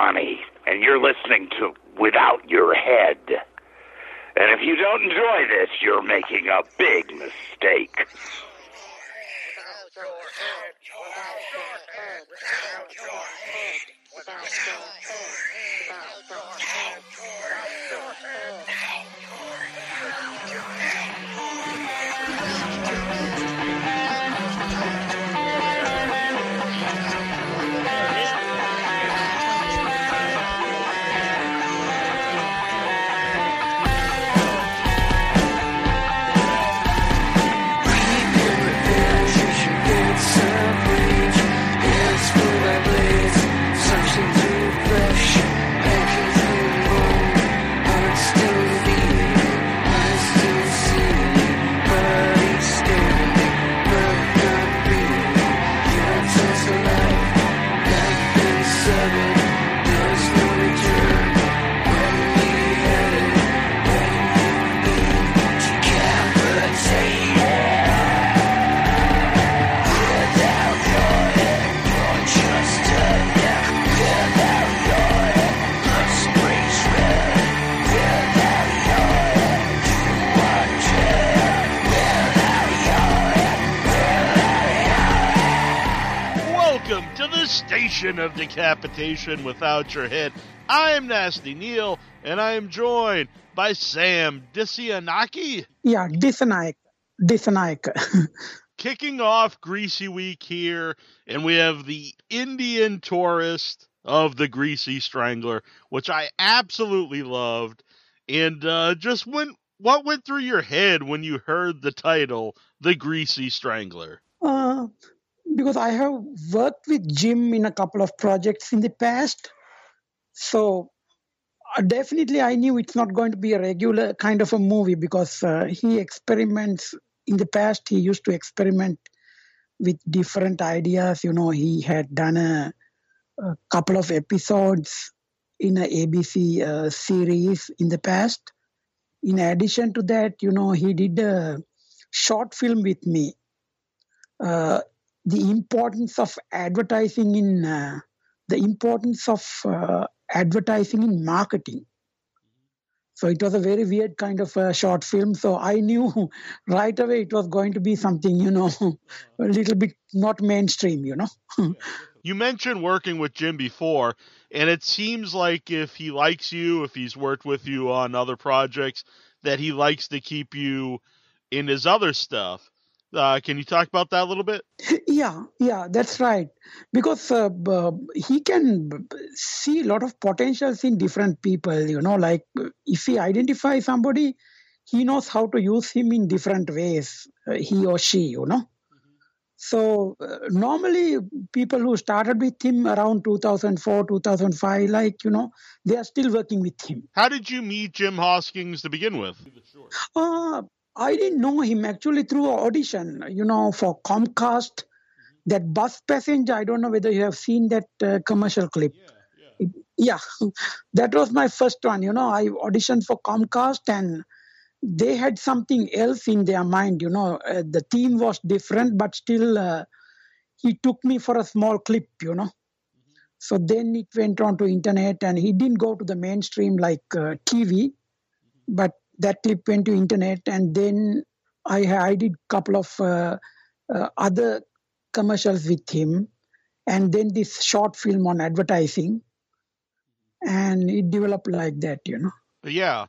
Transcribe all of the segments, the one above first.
Ronnie, and you're listening to Without Your Head. And if you don't enjoy this, you're making a big mistake. Without your head, without your head, without your head, without your head, station of decapitation without your head. I am Nasty Neal, and I am joined by Sam Dissanayake. Yeah, Dissanayake. Dissanayake. Kicking off Greasy Week here, and we have the Indian tourist of the Greasy Strangler, which I absolutely loved. And uh, just went, what went through your head when you heard the title, The Greasy Strangler? Uh, because I have worked with Jim in a couple of projects in the past. So uh, definitely I knew it's not going to be a regular kind of a movie because uh, he experiments in the past he used to experiment with different ideas. You know he had done a, a couple of episodes in a abc uh, series in the past. In addition to that you know he did a short film with me. Uh, the importance of advertising in uh, the importance of uh, advertising in marketing. So it was a very weird kind of a short film. So I knew right away it was going to be something, you know, a little bit not mainstream, you know. you mentioned working with Jim before, and it seems like if he likes you, if he's worked with you on other projects, that he likes to keep you in his other stuff. Uh, can you talk about that a little bit? Yeah, yeah, that's right. Because uh, uh, he can see a lot of potentials in different people. You know, like if he identifies somebody, he knows how to use him in different ways. Uh, he or she, you know. Mm-hmm. So uh, normally, people who started with him around 2004, 2005, like you know, they are still working with him. How did you meet Jim Hoskins to begin with? Uh, I didn't know him actually through an audition, you know, for Comcast. That bus passenger, I don't know whether you have seen that uh, commercial clip. Yeah, yeah. yeah, that was my first one. You know, I auditioned for Comcast and they had something else in their mind. You know, uh, the theme was different, but still, uh, he took me for a small clip. You know, mm-hmm. so then it went on to internet, and he didn't go to the mainstream like uh, TV, mm-hmm. but that clip went to internet and then i i did couple of uh, uh, other commercials with him and then this short film on advertising and it developed like that you know. Yeah.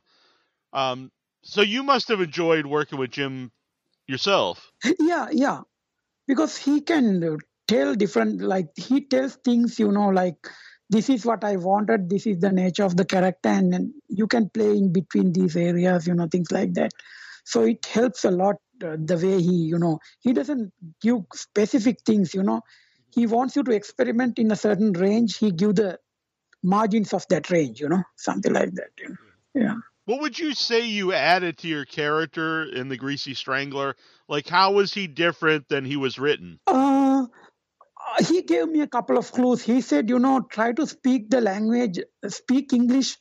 Um so you must have enjoyed working with jim yourself. Yeah yeah. Because he can tell different like he tells things you know like this is what I wanted, this is the nature of the character, and, and you can play in between these areas, you know, things like that. So it helps a lot uh, the way he, you know, he doesn't give specific things, you know. He wants you to experiment in a certain range. He give the margins of that range, you know, something like that. You know? Yeah. What would you say you added to your character in the Greasy Strangler? Like, how was he different than he was written? Uh, he gave me a couple of clues. He said, you know, try to speak the language, speak English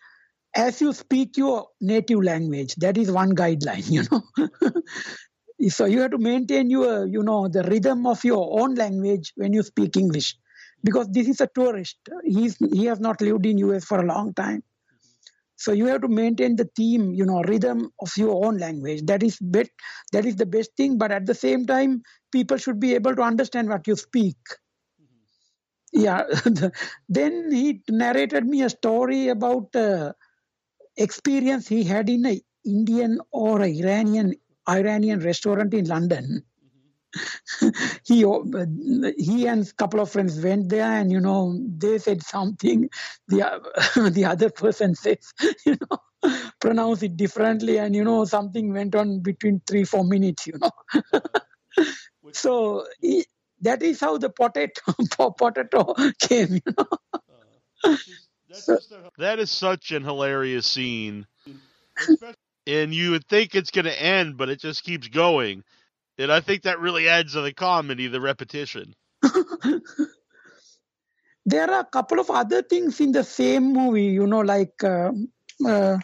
as you speak your native language. That is one guideline, you know. so you have to maintain your, you know, the rhythm of your own language when you speak English. because this is a tourist. He's he has not lived in US for a long time. So you have to maintain the theme, you know, rhythm of your own language. That is bit that is the best thing. But at the same time, people should be able to understand what you speak. Yeah. then he narrated me a story about uh, experience he had in an Indian or Iranian Iranian restaurant in London. he he and a couple of friends went there and you know they said something the the other person says you know pronounce it differently and you know something went on between 3 4 minutes you know so he, that is how the potato potato came you know uh, that is such an hilarious scene and you would think it's going to end but it just keeps going and I think that really adds to the comedy, the repetition. there are a couple of other things in the same movie, you know, like, uh, uh,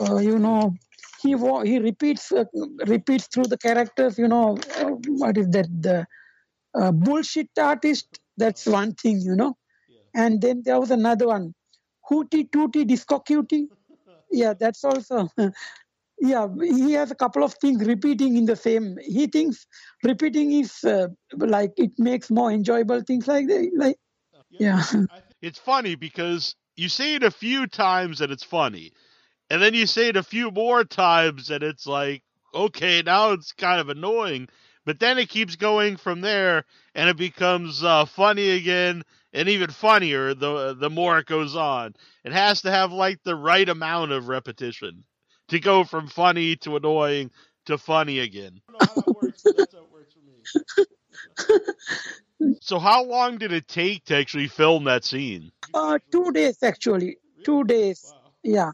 uh, you know, he he repeats uh, repeats through the characters, you know, uh, what is that? The uh, bullshit artist. That's one thing, you know. And then there was another one, Hootie Tootie Disco Cutie. Yeah, that's also yeah he has a couple of things repeating in the same. He thinks repeating is uh, like it makes more enjoyable things like that like yeah. it's funny because you say it a few times and it's funny and then you say it a few more times and it's like okay now it's kind of annoying but then it keeps going from there and it becomes uh, funny again and even funnier the the more it goes on it has to have like the right amount of repetition to go from funny to annoying to funny again. so how long did it take to actually film that scene? Uh, two days actually. Two days. Wow. Yeah.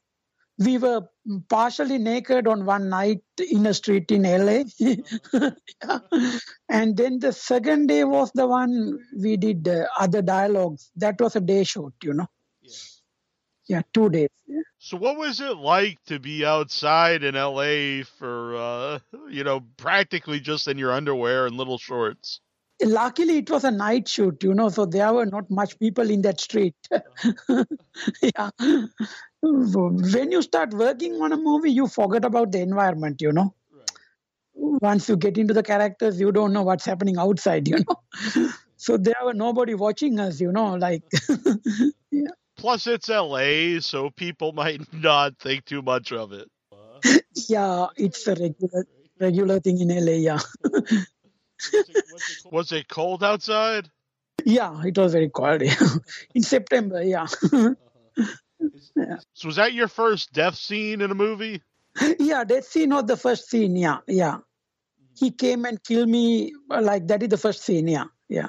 We were partially naked on one night in a street in LA. yeah. And then the second day was the one we did uh, other dialogues. That was a day shoot, you know. Yeah, yeah two days. Yeah. So what was it like to be outside in LA for uh, you know practically just in your underwear and little shorts? Luckily, it was a night shoot, you know, so there were not much people in that street. yeah. When you start working on a movie, you forget about the environment, you know. Right. Once you get into the characters, you don't know what's happening outside, you know. so there were nobody watching us, you know, like yeah. Plus, it's LA, so people might not think too much of it. yeah, it's a regular regular thing in LA. Yeah. Was it cold outside? Yeah, it was very cold. in September. Yeah. Uh-huh. yeah. So was that your first death scene in a movie? Yeah, death scene was the first scene. Yeah, yeah. Mm-hmm. He came and killed me. Like that is the first scene. Yeah, yeah.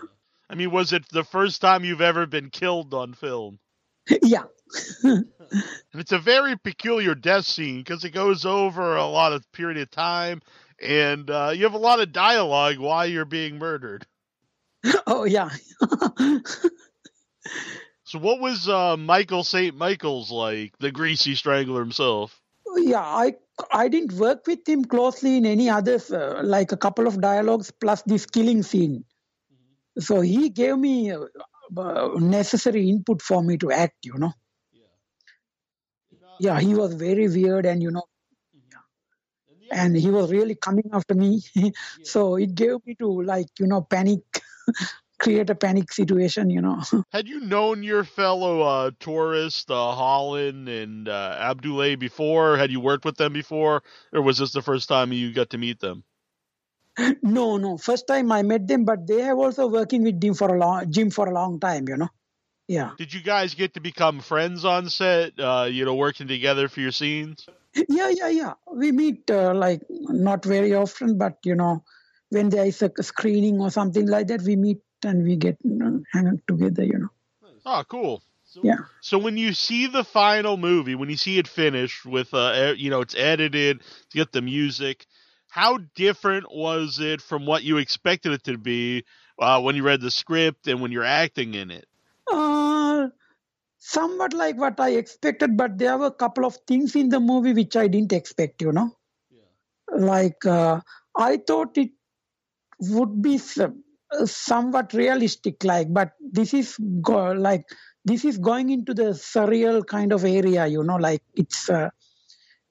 I mean, was it the first time you've ever been killed on film? yeah. and it's a very peculiar death scene because it goes over a lot of period of time, and uh, you have a lot of dialogue while you're being murdered. Oh yeah. so what was uh, Michael St. Michaels like, the greasy strangler himself? Yeah, I I didn't work with him closely in any others, uh, like a couple of dialogues plus this killing scene. Mm-hmm. So he gave me uh, uh, necessary input for me to act you know yeah yeah, he was very weird and you know. And he was really coming after me so it gave me to like you know panic create a panic situation you know had you known your fellow uh, tourist uh, holland and uh, Abdoulaye before had you worked with them before or was this the first time you got to meet them no, no. First time I met them, but they have also working with Jim for a long Jim for a long time. You know. Yeah. Did you guys get to become friends on set? Uh, you know, working together for your scenes. Yeah, yeah, yeah. We meet uh, like not very often, but you know, when there is a screening or something like that, we meet and we get you know, hang out together. You know. Oh, cool. So, yeah. So when you see the final movie, when you see it finished with, uh, you know, it's edited, to get the music, how different was it from what you expected it to be uh, when you read the script and when you're acting in it? Uh, somewhat like what I expected, but there were a couple of things in the movie which I didn't expect, you know. Yeah. Like, uh, I thought it would be uh, somewhat realistic like but this is go- like this is going into the surreal kind of area you know like it's uh,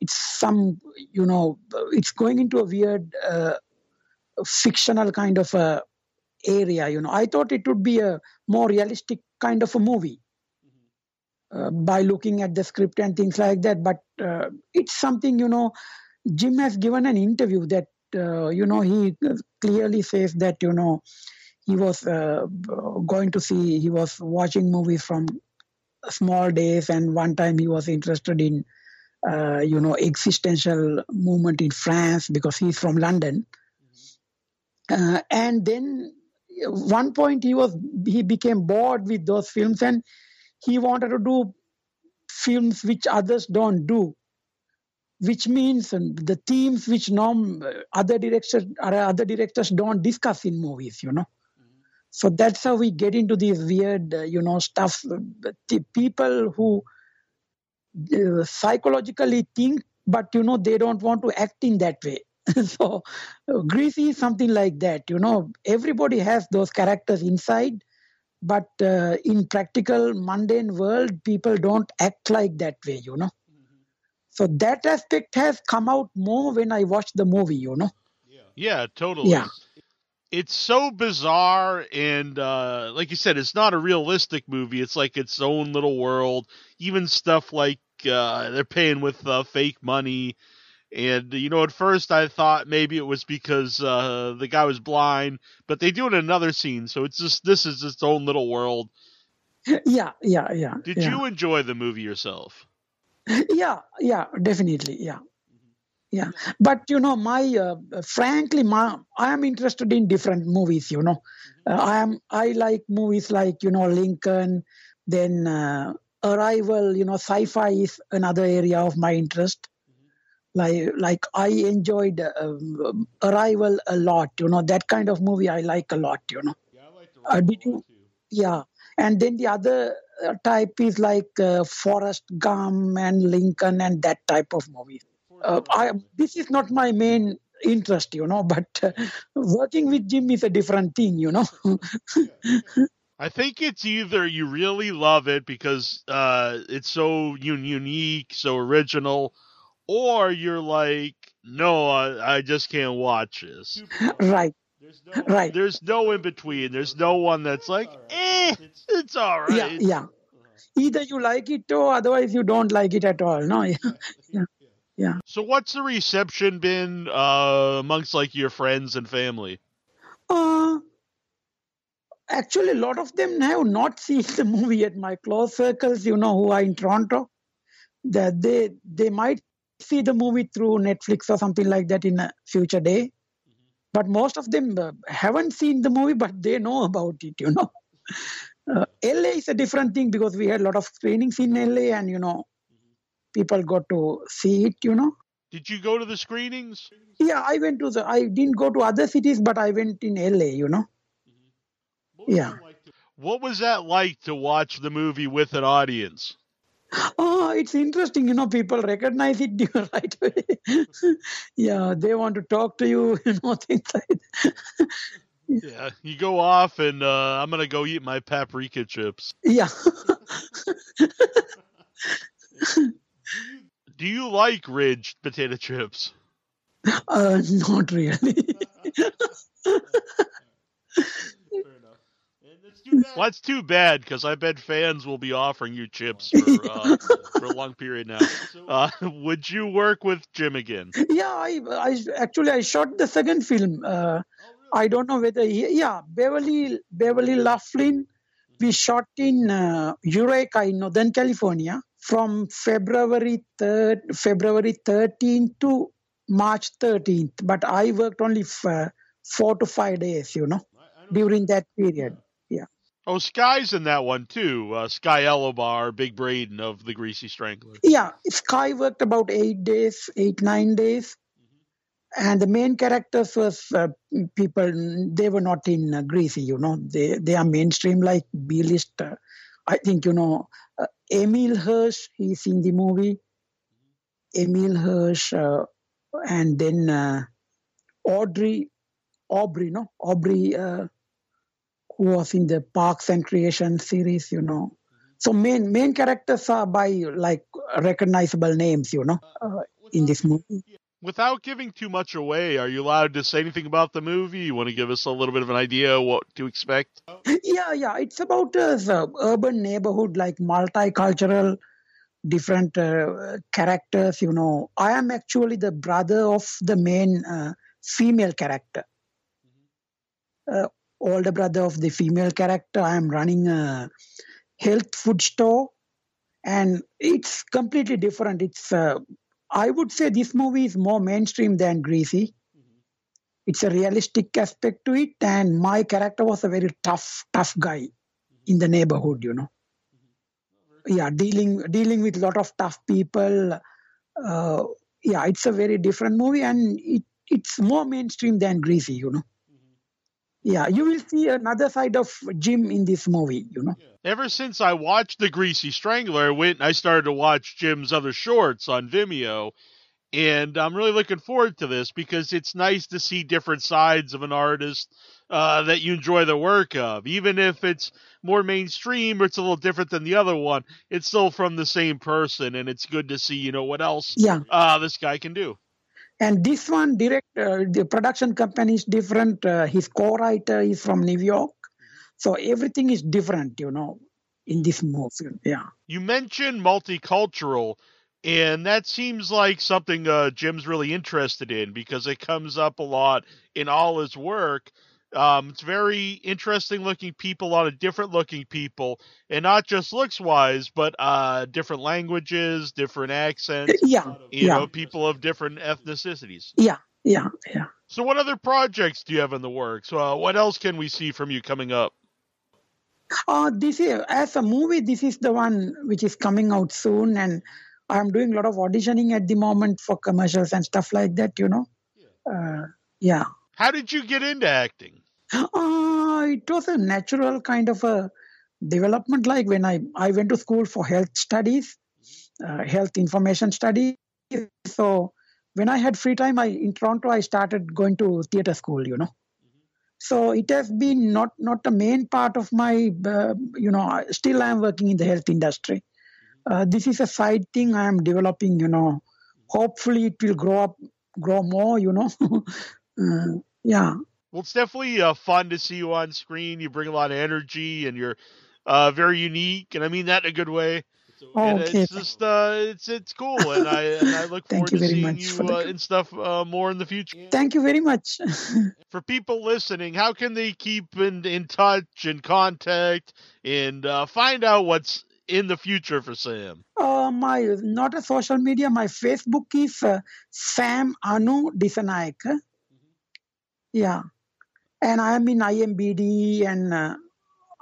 it's some you know it's going into a weird uh, fictional kind of a area you know i thought it would be a more realistic kind of a movie uh, by looking at the script and things like that. But uh, it's something you know jim has given an interview that uh, you know he clearly says that you know he was uh, going to see he was watching movies from small days and one time he was interested in uh, you know existential movement in france because he's from london. Uh, and then one point he was he became bored with those films and he wanted to do films which others don't do which means the themes which norm other directors are other directors don't discuss in movies you know. So that's how we get into these weird uh, you know stuff. The people who uh, psychologically think but you know they don't want to act in that way. So uh, greasy is something like that you know. Everybody has those characters inside but uh, in practical mundane world people don't act like that way you know so that aspect has come out more when i watched the movie you know Yeah, totally. Yeah. It's so bizarre and uh like you said, it's not a realistic movie. It's like its own little world. Even stuff like uh they're paying with uh, fake money. And you know, at first I thought maybe it was because uh the guy was blind, but they do it in another scene, so it's just this is its own little world. yeah yeah yeah Did yeah. you enjoy the movie yourself? yeah yeah definitely yeah yeah but you know my uh, frankly my i am interested in different movies you know uh, i am i like movies like you know lincoln then uh, arrival you know sci-fi is another area of my interest like like i enjoyed um, arrival a lot you know that kind of movie i like a lot you know. Uh, did you yeah and then the other uh, type is like uh, forrest gump and lincoln and that type of movies uh, I, this is not my main interest you know but uh, working with jim is a different thing you know. I think it's either you really love it because uh, it's so un- unique, so original, or you're like, no, I, I just can't watch this. right right There's no in between. There's no one that's like, eh, it's all right. yeah yeah either you like it or otherwise you don't like it at all no yeah So, what's the reception been uh, amongst like your friends and family? Uh, actually, a lot of them have not seen the movie at my close circles, you know, who are in Toronto. That they they might see the movie through Netflix or something like that in a future day. But most of them uh, haven't seen the movie, but they know about it, you know. Uh, LA is a different thing because we had a lot of screenings in LA, and you know, people got to see it, you know. Did you go to the screenings? Yeah, I went to the. I didn't go to other cities, but I went in LA, you know. Yeah. What was that like to watch the movie with an audience? Oh, it's interesting. You know, people recognize it right away. yeah, they want to talk to you. You know, things like. Yeah, you go off and uh, I'm gonna go eat my paprika chips. Yeah. Do you like Ridge potato chips? uh, not really. Well, that's too bad because I bet fans will be offering you chips for, uh, for a long period now. Uh, would you work with Jim again? yeah, I, I actually I shot the second film. Uh, I don't know whether he, yeah Beverly Beverly Luff Linn. We shot in uh, Eureka in Northern California from February third February 13th to March 13th. But I worked only for four to five days, you know, during that period. Oh, Sky's in that one too. Uh, Sky Elobar, Big Brayden of the Greasy Strangler. Yeah, Sky worked about eight days, eight nine days, and the main characters was uh, people. They were not in uh, Greasy, you know. They they are mainstream like B list. Uh, I think you know uh, Emile Hirsch. He's in the movie. Emile Hirsch, uh, and then uh, Audrey, Aubrey, no Aubrey. Uh, who was in the Parks and Recreation series, you know. So main main characters are by like recognizable names, you know, uh, in this movie. Without giving too much away, are you allowed to say anything about the movie? You want to give us a little bit of an idea what to expect? Yeah, yeah, it's about uh, urban neighborhood, like multicultural, different uh, characters. You know, I am actually the brother of the main uh, female character. Uh, older brother of the female character. I am running a health food store, and it's completely different. It's uh, I would say this movie is more mainstream than Greasy. It's a realistic aspect to it, and my character was a very tough, tough guy in the neighborhood. You know, yeah, dealing dealing with a lot of tough people. Uh, yeah, it's a very different movie, and it, it's more mainstream than Greasy. You know yeah you will see another side of jim in this movie you know. Ever since i watched the greasy strangler i went and i started to watch jim's other shorts on vimeo and i'm really looking forward to this because it's nice to see different sides of an artist uh, that you enjoy the work of. Even if it's more mainstream or it's a little different than the other one it's still from the same person and it's good to see you know what else yeah. uh, this guy can do and this one direct uh, the production company is different. Uh, his co-writer is from new york. So everything is different you know in this movie. Yeah. You mentioned multicultural and that seems like something uh, jim's really interested in because it comes up a lot in all his work um, it's very interesting looking people, a lot of different looking people, and not just looks wise, but uh, different languages, different accents. Yeah, you yeah. know, people of different ethnicities. Yeah, yeah, yeah. So, what other projects do you have in the works? Uh, what else can we see from you coming up? Uh, this is as a movie. This is the one which is coming out soon, and I'm doing a lot of auditioning at the moment for commercials and stuff like that. You know, uh, yeah. How did you get into acting? Uh, it was a natural kind of a development. Like when I, I went to school for health studies, uh, health information studies. So when I had free time, I in Toronto, I started going to theater school. You know, so it has been not not the main part of my. Uh, you know, still I am working in the health industry. Uh, this is a side thing I am developing. You know, hopefully it will grow up, grow more. You know, uh, yeah. Well, it's definitely uh, fun to see you on screen. You bring a lot of energy, and you're uh, very unique, and I mean that in a good way. Oh, okay. It's just uh, it's it's cool, and I and I look forward to seeing you uh, and stuff uh, more in the future. Thank you very much. for people listening, how can they keep in in touch and contact and uh, find out what's in the future for Sam? Uh, my not a social media. My Facebook is uh, Sam Anu Dissanayake. Mm-hmm. Yeah and I'm in IMBD and uh,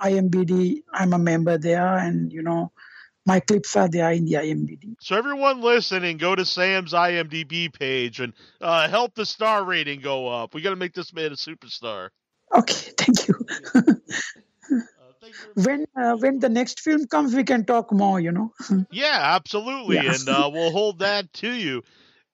IMBD. I'm a member there, and you know, my clips are there in the IMDb. So everyone listening, go to Sam's IMDb page and uh, help the star rating go up. We got to make this man a superstar. Okay, thank you. when uh, when the next film comes, we can talk more. You know. yeah, absolutely, yeah. and uh, we'll hold that to you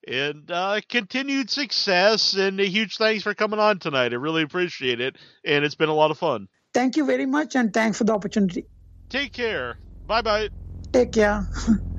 and uh, continued success. And a huge thanks for coming on tonight. I really appreciate it, and it's been a lot of fun. Thank you very much, and thanks for the opportunity. Take care. Bye bye. Take care.